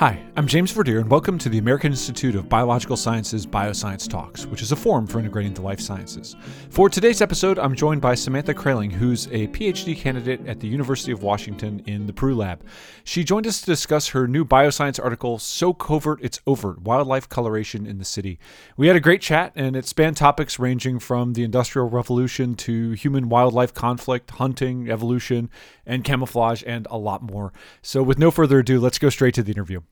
Hi, I'm James Verdier, and welcome to the American Institute of Biological Sciences Bioscience Talks, which is a forum for integrating the life sciences. For today's episode, I'm joined by Samantha Kreling, who's a PhD candidate at the University of Washington in the Prugh Lab. She joined us to discuss her new bioscience article, So Covert It's Overt Wildlife Coloration in the City. We had a great chat, and it spanned topics ranging from the Industrial Revolution to human wildlife conflict, hunting, evolution, and camouflage, and a lot more. So, with no further ado, let's go straight to the interview.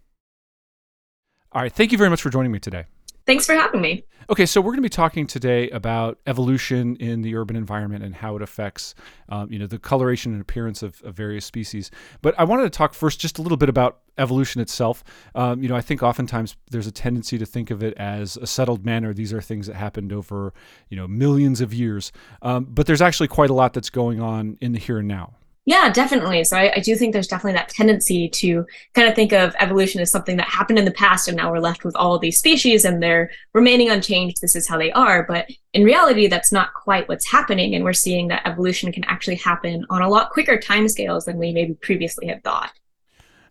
All right. Thank you very much for joining me today. Thanks for having me. Okay, so we're going to be talking today about evolution in the urban environment and how it affects, um, you know, the coloration and appearance of, of, various species. But I wanted to talk first just a little bit about evolution itself. Um, you know, I think oftentimes there's a tendency to think of it as a settled manner. These are things that happened over, you know, millions of years. Um, but there's actually quite a lot that's going on in the here and now. Yeah, definitely. So I, I, do think there's definitely that tendency to kind of think of evolution as something that happened in the past and now we're left with all these species and they're remaining unchanged. This is how they are. But in reality, that's not quite what's happening. And we're seeing that evolution can actually happen on a lot quicker timescales than we maybe previously had thought.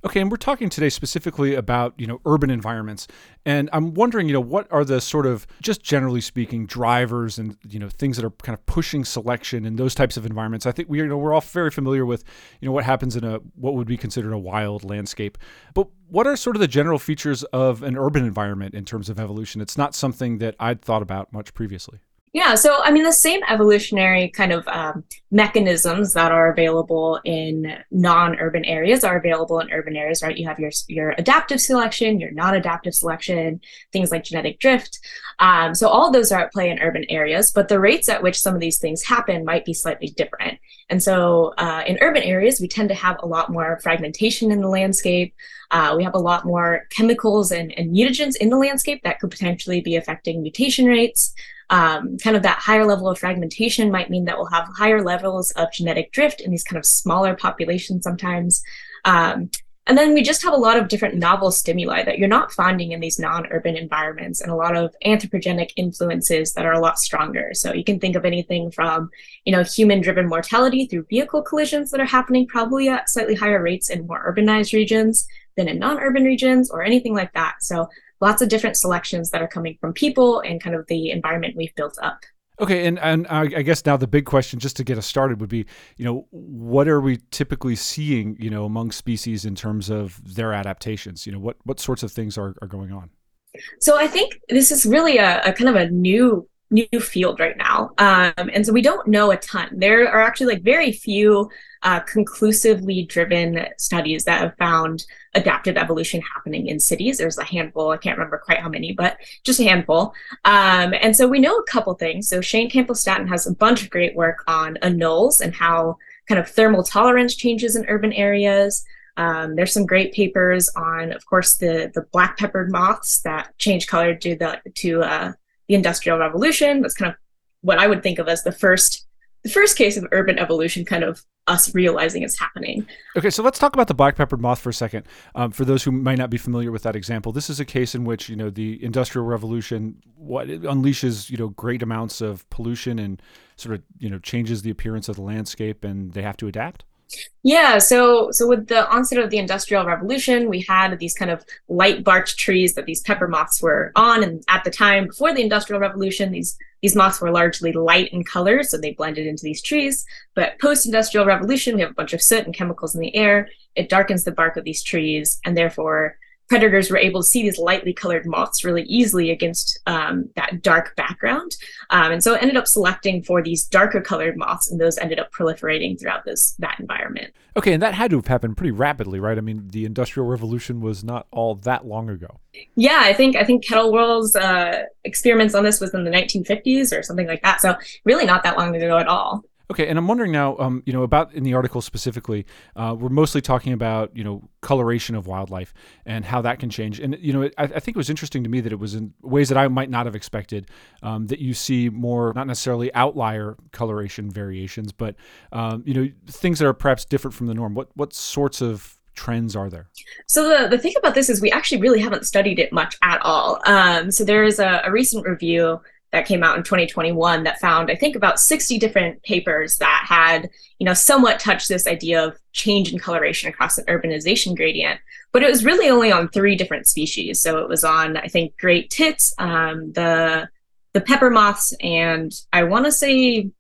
Okay, and we're talking today specifically about, you know, urban environments. And I'm wondering, you know, what are the sort of just generally speaking drivers and, you know, things that are kind of pushing selection in those types of environments. I think we you know we're all very familiar with, you know, what happens in a what would be considered a wild landscape. But what are sort of the general features of an urban environment in terms of evolution? It's not something that I'd thought about much previously. Yeah, so I mean, the same evolutionary kind of um, mechanisms that are available in non-urban areas are available in urban areas, right? You have your your adaptive selection, your non-adaptive selection, things like genetic drift. Um, so all those are at play in urban areas, but the rates at which some of these things happen might be slightly different. And so uh, in urban areas, we tend to have a lot more fragmentation in the landscape. Uh, we have a lot more chemicals and, and mutagens in the landscape that could potentially be affecting mutation rates. Um, kind of that higher level of fragmentation might mean that we'll have higher levels of genetic drift in these kind of smaller populations sometimes. Um, and then we just have a lot of different novel stimuli that you're not finding in these non-urban environments and a lot of anthropogenic influences that are a lot stronger. So you can think of anything from, you know, human-driven mortality through vehicle collisions that are happening probably at slightly higher rates in more urbanized regions than in non-urban regions or anything like that. So lots of different selections that are coming from people and kind of the environment we've built up. Okay, and and I guess now the big question, just to get us started, would be, you know, what are we typically seeing, you know, among species in terms of their adaptations? You know, what what sorts of things are are going on? So I think this is really a, a kind of a new new field right now. Um, and so we don't know a ton. There are actually like very few uh, conclusively driven studies that have found adaptive evolution happening in cities. There's a handful, I can't remember quite how many, but just a handful. Um, and so we know a couple things. So Shane Campbell-Staton has a bunch of great work on anoles and how kind of thermal tolerance changes in urban areas. Um, there's some great papers on, of course, the the black peppered moths that change color due the, to uh, the Industrial Revolution. That's kind of what I would think of as the first the first case of urban evolution kind of us realizing it's happening. Okay, so let's talk about the black peppered moth for a second. Um, for those who might not be familiar with that example, this is a case in which you know the industrial revolution what unleashes you know great amounts of pollution and sort of you know changes the appearance of the landscape, and they have to adapt. Yeah, so so with the onset of the Industrial Revolution, we had these kind of light barked trees that these pepper moths were on, and at the time before the Industrial Revolution, these these moths were largely light in color, so they blended into these trees. But post-Industrial Revolution, we have a bunch of soot and chemicals in the air. It darkens the bark of these trees, and therefore predators were able to see these lightly colored moths really easily against um, that dark background. Um, and so it ended up selecting for these darker colored moths, and those ended up proliferating throughout this that environment. Okay, and that had to have happened pretty rapidly, right? I mean, the Industrial Revolution was not all that long ago. Yeah, I think I think Kettlewell's uh, experiments on this was in the 1950s or something like that. So really not that long ago at all. Okay, and I'm wondering now, um, you know, about in the article specifically, uh, we're mostly talking about you know coloration of wildlife and how that can change. And you know, I, I, think it was interesting to me that it was in ways that I might not have expected um, that you see more, not necessarily outlier coloration variations, but um, you know, things that are perhaps different from the norm. What what sorts of trends are there? So the, the thing about this is we actually really haven't studied it much at all. Um, so there is a, a recent review that came out in 2021 that found, I think, about 60 different papers that had, you know, somewhat touched this idea of change in coloration across an urbanization gradient. But it was really only on three different species. So it was on, I think, great tits, um, the the pepper moths, and I want to say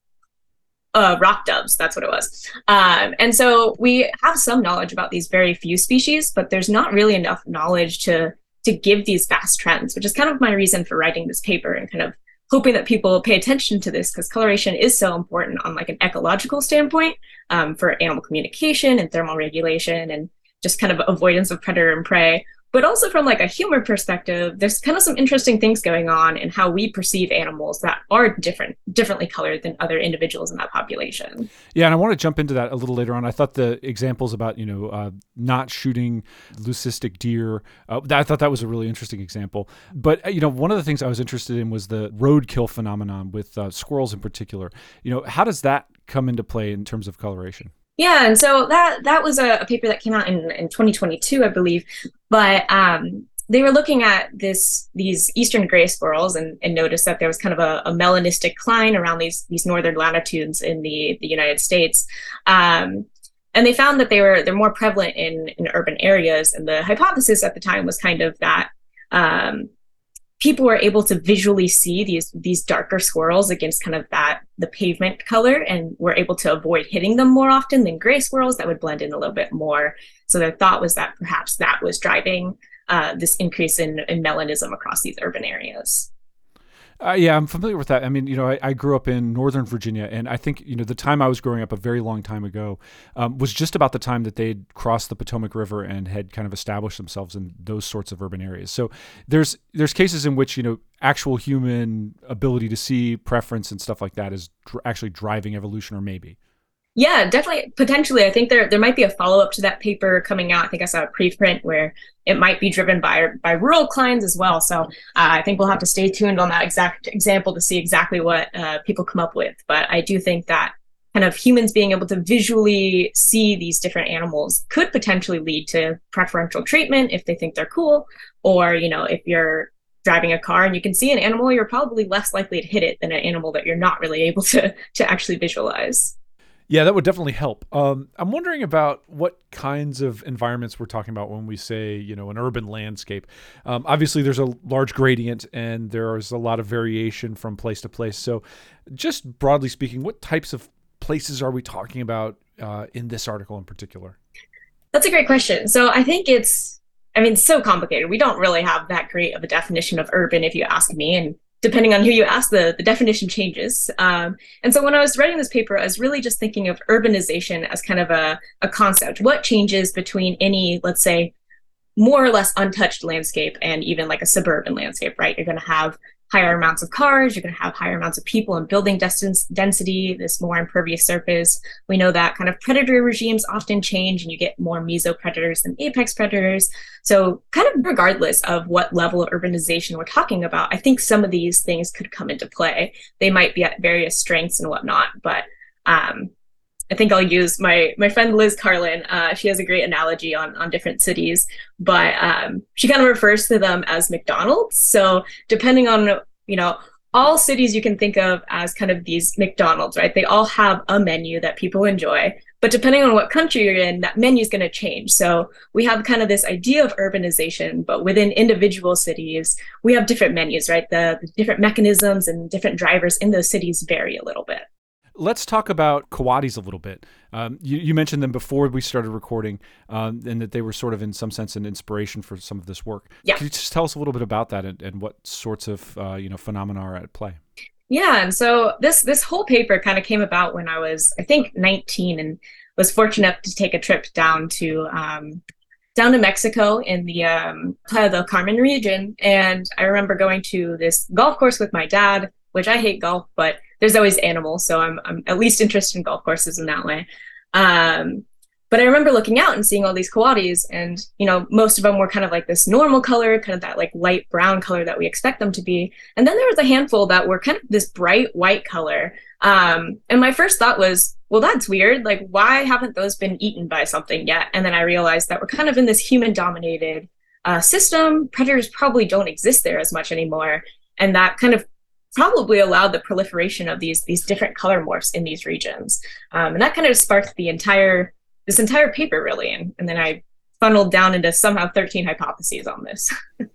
uh, rock doves. That's what it was. Um, and so we have some knowledge about these very few species, but there's not really enough knowledge to to give these vast trends, which is kind of my reason for writing this paper and kind of hoping that people pay attention to this because coloration is so important on like an ecological standpoint um, for animal communication and thermal regulation and just kind of avoidance of predator and prey but also from like a humor perspective there's kind of some interesting things going on in how we perceive animals that are different differently colored than other individuals in that population. Yeah and i want to jump into that a little later on. I thought the examples about you know uh, not shooting leucistic deer uh, i thought that was a really interesting example. But uh, you know one of the things i was interested in was the roadkill phenomenon with uh, squirrels in particular. You know how does that come into play in terms of coloration yeah, and so that that was a, a paper that came out in, in 2022, I believe. But um, they were looking at this these eastern gray squirrels and, and noticed that there was kind of a, a melanistic decline around these these northern latitudes in the the United States. Um, and they found that they were they're more prevalent in in urban areas. And the hypothesis at the time was kind of that um, people were able to visually see these these darker squirrels against kind of that the pavement color and were able to avoid hitting them more often than gray squirrels that would blend in a little bit more. So their thought was that perhaps that was driving uh, this increase in, in melanism across these urban areas uh, yeah, I'm familiar with that. I mean, you know, I, I, grew up in Northern Virginia, and I think you know the time I was growing up, a very long time ago, um, was just about the time that they'd crossed the Potomac River and had kind of established themselves in those sorts of urban areas. So there's there's cases in which you know actual human ability to see preference and stuff like that is dr- actually driving evolution, or maybe. Yeah, definitely. Potentially, I think there there might be a follow up to that paper coming out. I think I saw a preprint where it might be driven by by rural clients as well. So uh, I think we'll have to stay tuned on that exact example to see exactly what uh, people come up with. But I do think that kind of humans being able to visually see these different animals could potentially lead to preferential treatment if they think they're cool, or you know if you're driving a car and you can see an animal, you're probably less likely to hit it than an animal that you're not really able to to actually visualize. Yeah, that would definitely help. Um, I'm wondering about what kinds of environments we're talking about when we say, you know, an urban landscape. Um, obviously, there's a large gradient and there's a lot of variation from place to place. So, just broadly speaking, what types of places are we talking about uh, in this article in particular? That's a great question. So, I think it's, I mean, so complicated. We don't really have that great of a definition of urban, if you ask me. And depending on who you ask, the, the definition changes. Um, and so when I was writing this paper, I was really just thinking of urbanization as kind of a, a concept. What changes between any, let's say, more or less untouched landscape and even like a suburban landscape, right? You're going to have higher amounts of cars, you're going to have higher amounts of people and building distance, density, this more impervious surface. We know that kind of predatory regimes often change and you get more mesopredators than apex predators. So, kind of regardless of what level of urbanization we're talking about, I think some of these things could come into play. They might be at various strengths and whatnot, but um, I think I'll use my my friend Liz Carlen. Uh, she has a great analogy on on different cities, but um, she kind of refers to them as McDonald's. So depending on you know all cities you can think of as kind of these McDonald's, right? They all have a menu that people enjoy, but depending on what country you're in, that menu is going to change. So we have kind of this idea of urbanization, but within individual cities, we have different menus, right? The, the different mechanisms and different drivers in those cities vary a little bit. Let's talk about coatis a little bit. Um, you, you, mentioned them before we started recording, um, and that they were sort of, in some sense, an inspiration for some of this work. Yeah. Can you just tell us a little bit about that and, and what sorts of uh, you know phenomena are at play? Yeah, and so this this whole paper kind of came about when I was, I think, 19, and was fortunate enough to take a trip down to um, down to Mexico in the um, Playa del Carmen region, and I remember going to this golf course with my dad, which I hate golf, but there's always animals, so I'm I'm at least interested in golf courses in that way. Um, but I remember looking out and seeing all these coatis, and you know, most of them were kind of like this normal color, kind of that like light brown color that we expect them to be. And then there was a handful that were kind of this bright white color. Um, and my first thought was, well, that's weird. Like, why haven't those been eaten by something yet? And then I realized that we're kind of in this human-dominated uh, system. Predators probably don't exist there as much anymore, and that kind of probably allowed the proliferation of these these different color morphs in these regions, um, and that kind of sparked the entire this entire paper really, and, and then I funneled down into somehow 13 hypotheses on this.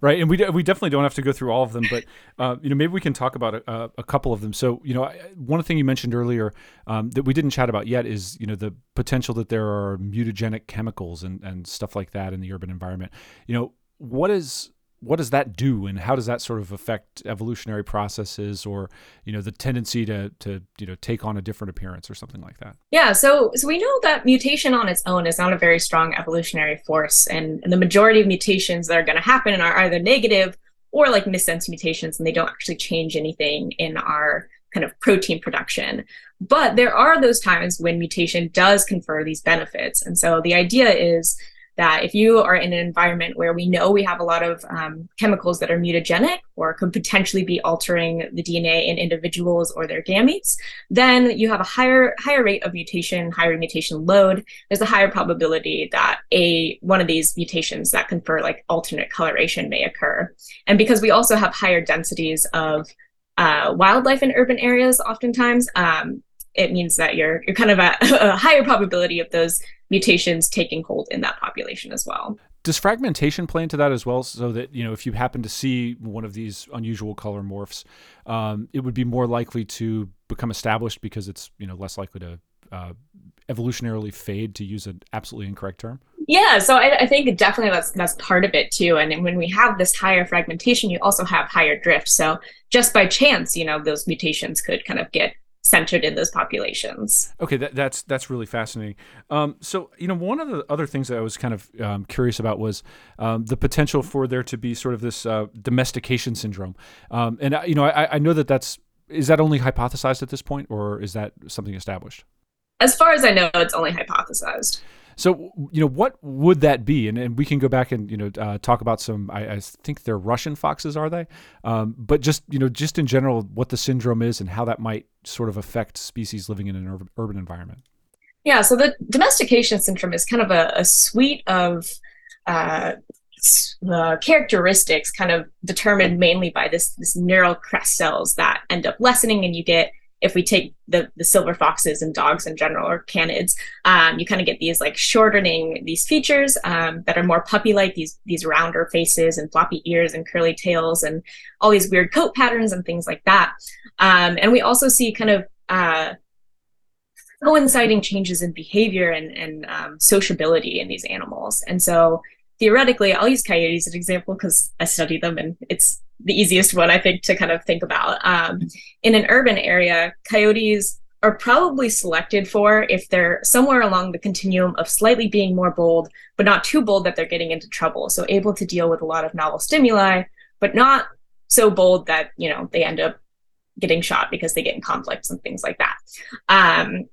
right and we, we definitely don't have to go through all of them but uh, you know maybe we can talk about a, a couple of them. So you know one thing you mentioned earlier um, that we didn't chat about yet is you know the potential that there are mutagenic chemicals and, and stuff like that in the urban environment. You know what is what does that do and how does that sort of affect evolutionary processes or you know the tendency to to you know take on a different appearance or something like that? Yeah so so we know that mutation on its own is not a very strong evolutionary force and, and the majority of mutations that are going to happen are either negative or like missense mutations and they don't actually change anything in our kind of protein production. But there are those times when mutation does confer these benefits and so the idea is that if you are in an environment where we know we have a lot of um, chemicals that are mutagenic or could potentially be altering the DNA in individuals or their gametes, then you have a higher higher rate of mutation, higher mutation load. There's a higher probability that a one of these mutations that confer like alternate coloration may occur. And because we also have higher densities of uh, wildlife in urban areas, oftentimes um, it means that you're you're kind of at a higher probability of those mutations taking hold in that population as well. Does fragmentation play into that as well? So that you know, if you happen to see one of these unusual color morphs, um, it would be more likely to become established because it's you know less likely to uh, evolutionarily fade, to use an absolutely incorrect term. Yeah, so I, I, think definitely that's that's part of it too. And when we have this higher fragmentation, you also have higher drift. So just by chance, you know, those mutations could kind of get centered in those populations. Okay, that, that's that's really fascinating. Um, so, you know, one of the other things that I was kind of um, curious about was um, the potential for there to be sort of this uh, domestication syndrome. Um, and you know, I, I know that that's is that only hypothesized at this point, or is that something established? As far as I know, it's only hypothesized. So, you know, what would that be? And, and we can go back and, you know, uh, talk about some, I, I, think they're Russian foxes, are they? Um, but just, you know, just in general, what the syndrome is and how that might sort of affect species living in an urban, urban environment. Yeah, so the domestication syndrome is kind of a, a suite of uh, characteristics kind of determined mainly by this, this neural crest cells that end up lessening and you get if we take the, the silver foxes and dogs in general or canids, um, you kind of get these like shortening these features um, that are more puppy-like, these these rounder faces and floppy ears and curly tails and all these weird coat patterns and things like that. Um, and we also see kind of uh, coinciding changes in behavior and, and um, sociability in these animals. And so theoretically, I'll use coyotes as an example because I study them and it's the easiest one I think to kind of think about. Um, in an urban area, coyotes are probably selected for if they're somewhere along the continuum of slightly being more bold, but not too bold that they're getting into trouble. So able to deal with a lot of novel stimuli, but not so bold that you know they end up getting shot because they get in conflicts and things like that. Um,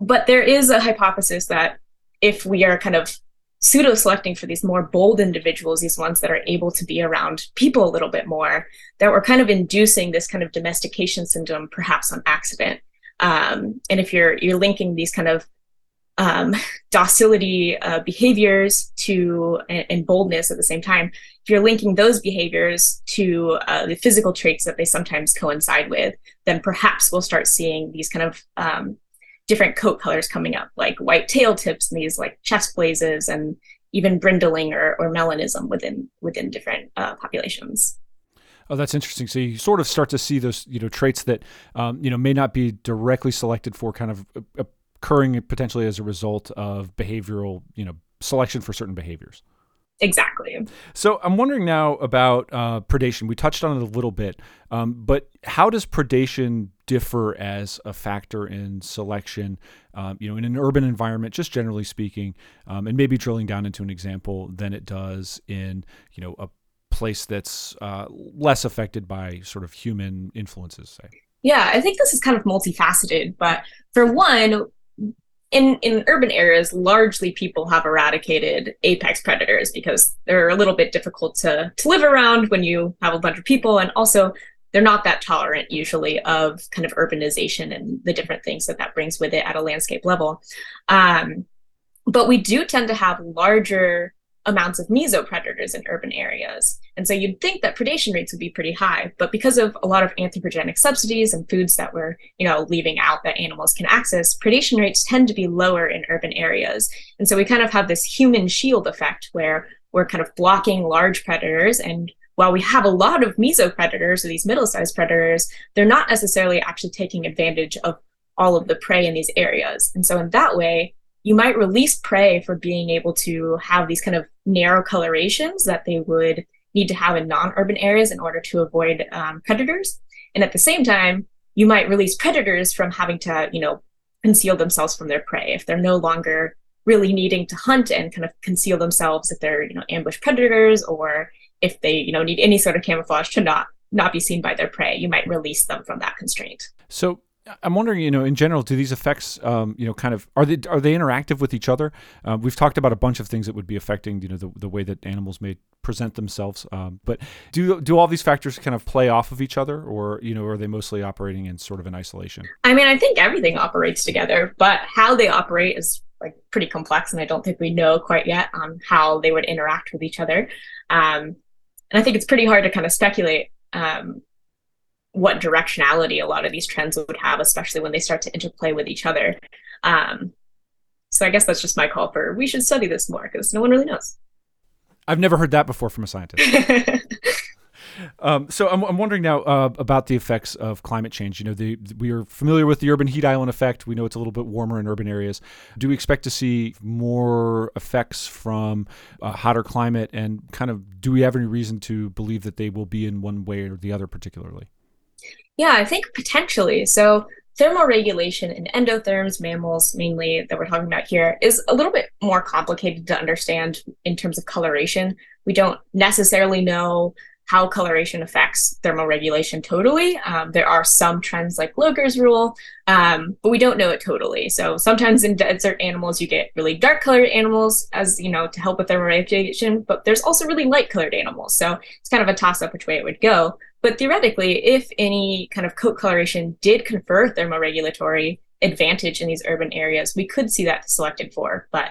but there is a hypothesis that if we are kind of pseudo selecting for these more bold individuals, these ones that are able to be around people a little bit more, that we're kind of inducing this kind of domestication syndrome, perhaps on accident. Um, and if you're you're linking these kind of um, docility uh, behaviors to and, and, boldness at the same time, if you're linking those behaviors to uh, the physical traits that they sometimes coincide with, then perhaps we'll start seeing these kind of um, different coat colors coming up, like white tail tips and these like chest blazes and even brindling or, or melanism within within different uh, populations. Oh, that's interesting. So you sort of start to see those, you know, traits that, um, you know, may not be directly selected for, kind of uh, occurring potentially as a result of behavioral, you know, selection for certain behaviors. Exactly. So I'm wondering now about uh, predation. We touched on it a little bit, um, but how does predation differ as a factor in selection? Um, you know, in an urban environment, just generally speaking, um, and maybe drilling down into an example than it does in you know a place that's uh, less affected by sort of human influences. Say. Yeah, I think this is kind of multifaceted, but for one, in in urban areas largely people have eradicated apex predators because they're a little bit difficult to to live around when you have a bunch of people. And also they're not that tolerant usually of kind of urbanization and the different things that that brings with it at a landscape level. Um, but we do tend to have larger amounts of mesopredators in urban areas. And so you'd think that predation rates would be pretty high, but because of a lot of anthropogenic subsidies and foods that we're, you know, leaving out that animals can access, predation rates tend to be lower in urban areas. And so we kind of have this human shield effect where we're kind of blocking large predators and while we have a lot of mesopredators or these middle-sized predators, they're not necessarily actually taking advantage of all of the prey in these areas. And so in that way, you might release prey for being able to have these kind of narrow colorations that they would need to have in non-urban areas in order to avoid um, predators. And at the same time, you might release predators from having to, you know, conceal themselves from their prey if they're no longer really needing to hunt and kind of conceal themselves if they're, you know, ambush predators or if they, you know, need any sort of camouflage to not not be seen by their prey. You might release them from that constraint. So I'm wondering, you know, in general, do these effects, um, you know, kind of are they are they interactive with each other? Uh, we've talked about a bunch of things that would be affecting, you know, the, the way that animals may present themselves. Um, but do do all these factors kind of play off of each other, or you know, are they mostly operating in sort of an isolation? I mean, I think everything operates together, but how they operate is like pretty complex, and I don't think we know quite yet on how they would interact with each other. Um, and I think it's pretty hard to kind of speculate um, what directionality a lot of these trends would have, especially when they start to interplay with each other. Um, so I guess that's just my call for we should study this more because no one really knows. I've never heard that before from a scientist. um, so I'm, I'm wondering now uh, about the effects of climate change. You know, the, we are familiar with the urban heat island effect. We know it's a little bit warmer in urban areas. Do we expect to see more effects from a hotter climate? And kind of, do we have any reason to believe that they will be in one way or the other, particularly? Yeah, I think potentially. So thermoregulation in endotherms, mammals mainly that we're talking about here, is a little bit more complicated to understand in terms of coloration. We don't necessarily know how coloration affects thermoregulation totally. Um, there are some trends like Gloger's rule, um, but we don't know it totally. So sometimes in desert animals, you get really dark colored animals as, you know, to help with thermoregulation, but there's also really light colored animals. So it's kind of a toss up which way it would go. But theoretically, if any kind of coat coloration did confer thermoregulatory advantage in these urban areas, we could see that selected for. But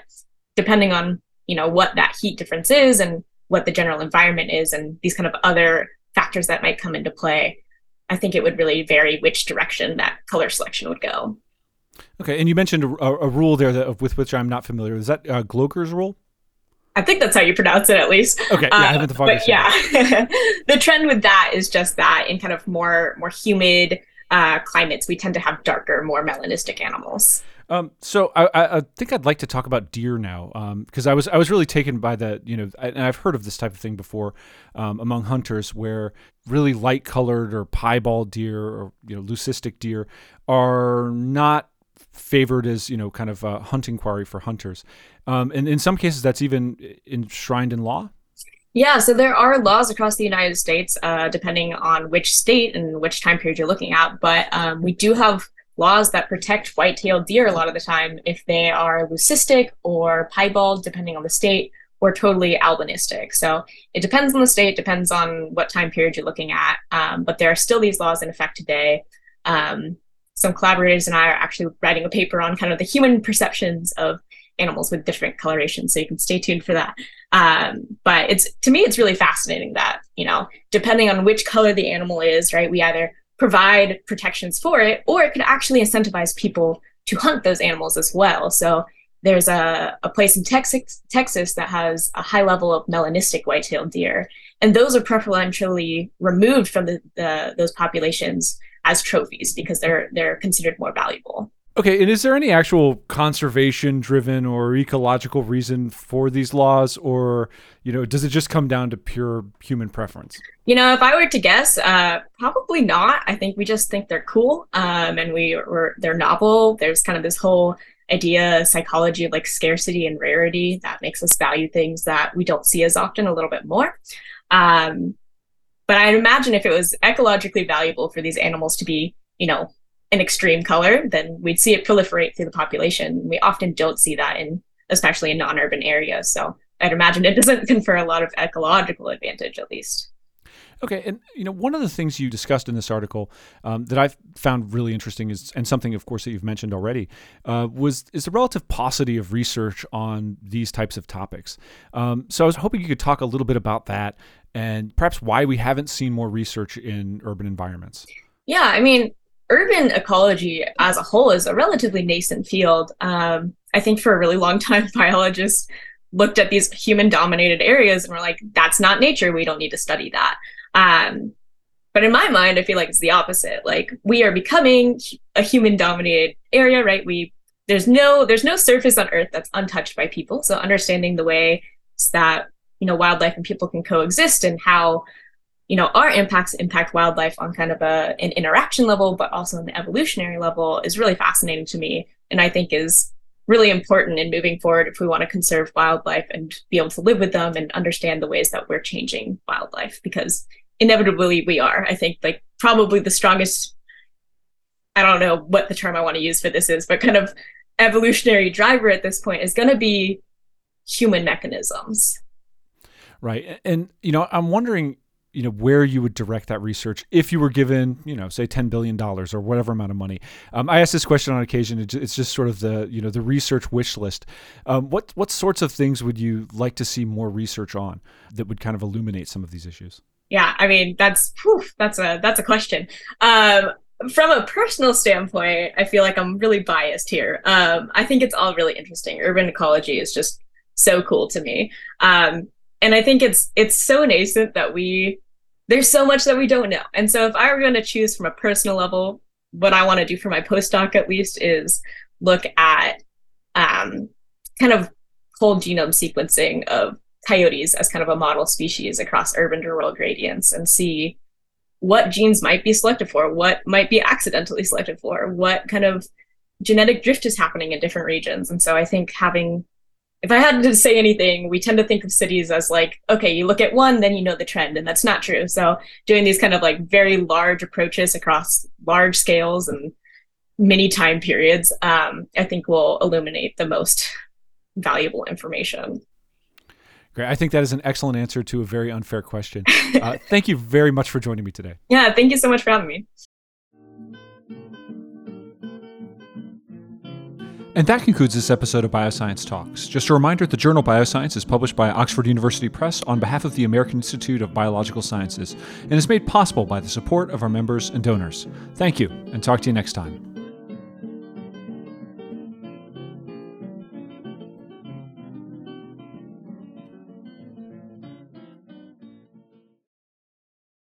depending on you know what that heat difference is and what the general environment is and these kind of other factors that might come into play, I think it would really vary which direction that color selection would go. Okay, and you mentioned a, a rule there that, with which I'm not familiar. Is that uh, rule? I think that's how you pronounce it, at least. Okay, yeah, uh, I haven't But yeah, the trend with that is just that in kind of more more humid uh, climates, we tend to have darker, more melanistic animals. Um, so I, I, think I'd like to talk about deer now, because um, I was I was really taken by that. You know, I, and I've heard of this type of thing before um, among hunters, where really light colored or piebald deer or you know leucistic deer are not favored as you know kind of a hunting quarry for hunters. Um, and in some cases that's even enshrined in law? Yeah so there are laws across the united states uh, depending on which state and which time period you're looking at but um, we do have laws that protect white-tailed deer a lot of the time if they are leucistic or piebald depending on the state or totally albinistic. So it depends on the state depends on what time period you're looking at um, but there are still these laws in effect today. Um, some collaborators and I are actually writing a paper on kind of the human perceptions of animals with different colorations. So you can stay tuned for that. Um, but it's to me, it's really fascinating that you know, depending on which color the animal is, right? We either provide protections for it, or it could actually incentivize people to hunt those animals as well. So there's a, a place in Texas, Texas that has a high level of melanistic white-tailed deer, and those are preferentially removed from the, the those populations as trophies because they're they're considered more valuable. Okay, and is there any actual conservation driven or ecological reason for these laws or, you know, does it just come down to pure human preference? You know, if I were to guess, uh, probably not. I think we just think they're cool um, and we were they're novel. There's kind of this whole idea psychology of like scarcity and rarity that makes us value things that we don't see as often a little bit more. Um, but I'd imagine if it was ecologically valuable for these animals to be, you know, an extreme color, then we'd see it proliferate through the population. We often don't see that in, especially in non-urban areas. So I'd imagine it doesn't confer a lot of ecological advantage, at least. Okay, and you know one of the things you discussed in this article um, that I've found really interesting is, and something, of course, that you've mentioned already, uh, was is the relative paucity of research on these types of topics. Um, so I was hoping you could talk a little bit about that and perhaps why we haven't seen more research in urban environments. Yeah, I mean, urban ecology as a whole is a relatively nascent field. Um, I think for a really long time, biologists looked at these human dominated areas and were like, that's not nature. We don't need to study that. Um, but in my mind, I feel like it's the opposite. Like we are becoming a human dominated area, right? We there's no there's no surface on earth that's untouched by people. So understanding the way that you know wildlife and people can coexist and how you know our impacts impact wildlife on kind of a an interaction level but also an evolutionary level is really fascinating to me and i think is really important in moving forward if we want to conserve wildlife and be able to live with them and understand the ways that we're changing wildlife because inevitably we are. I think like probably the strongest i don't know what the term i want to use for this is but kind of evolutionary driver at this point is going to be human mechanisms. Right and you know i'm wondering you know where you would direct that research if you were given you know say 10 billion dollars or whatever amount of money. Um, i ask this question on occasion. It's just sort of the you know the research wish list. Um, what what sorts of things would you like to see more research on that would kind of illuminate some of these issues? Yeah i mean that's whew, that's a that's a question. Um, from a personal standpoint i feel like i'm really biased here. Um, i think it's all really interesting. Urban ecology is just so cool to me. Um, and I think it's it's so nascent that we there's so much that we don't know. And so if I were going to choose from a personal level, what I want to do for my postdoc at least is look at um, kind of whole genome sequencing of coyotes as kind of a model species across urban to rural gradients and see what genes might be selected for, what might be accidentally selected for, what kind of genetic drift is happening in different regions. And so I think having if I had to say anything, we tend to think of cities as like, okay, you look at one, then you know the trend, and that's not true. So doing these kind of like very large approaches across large scales and many time periods, um, I think will illuminate the most valuable information. Great. I think that is an excellent answer to a very unfair question. Uh, thank you very much for joining me today. Yeah, thank you so much for having me. And that concludes this episode of Bioscience Talks. Just a reminder the journal Bioscience is published by Oxford University Press on behalf of the American Institute of Biological Sciences and is made possible by the support of our members and donors. Thank you, and talk to you next time.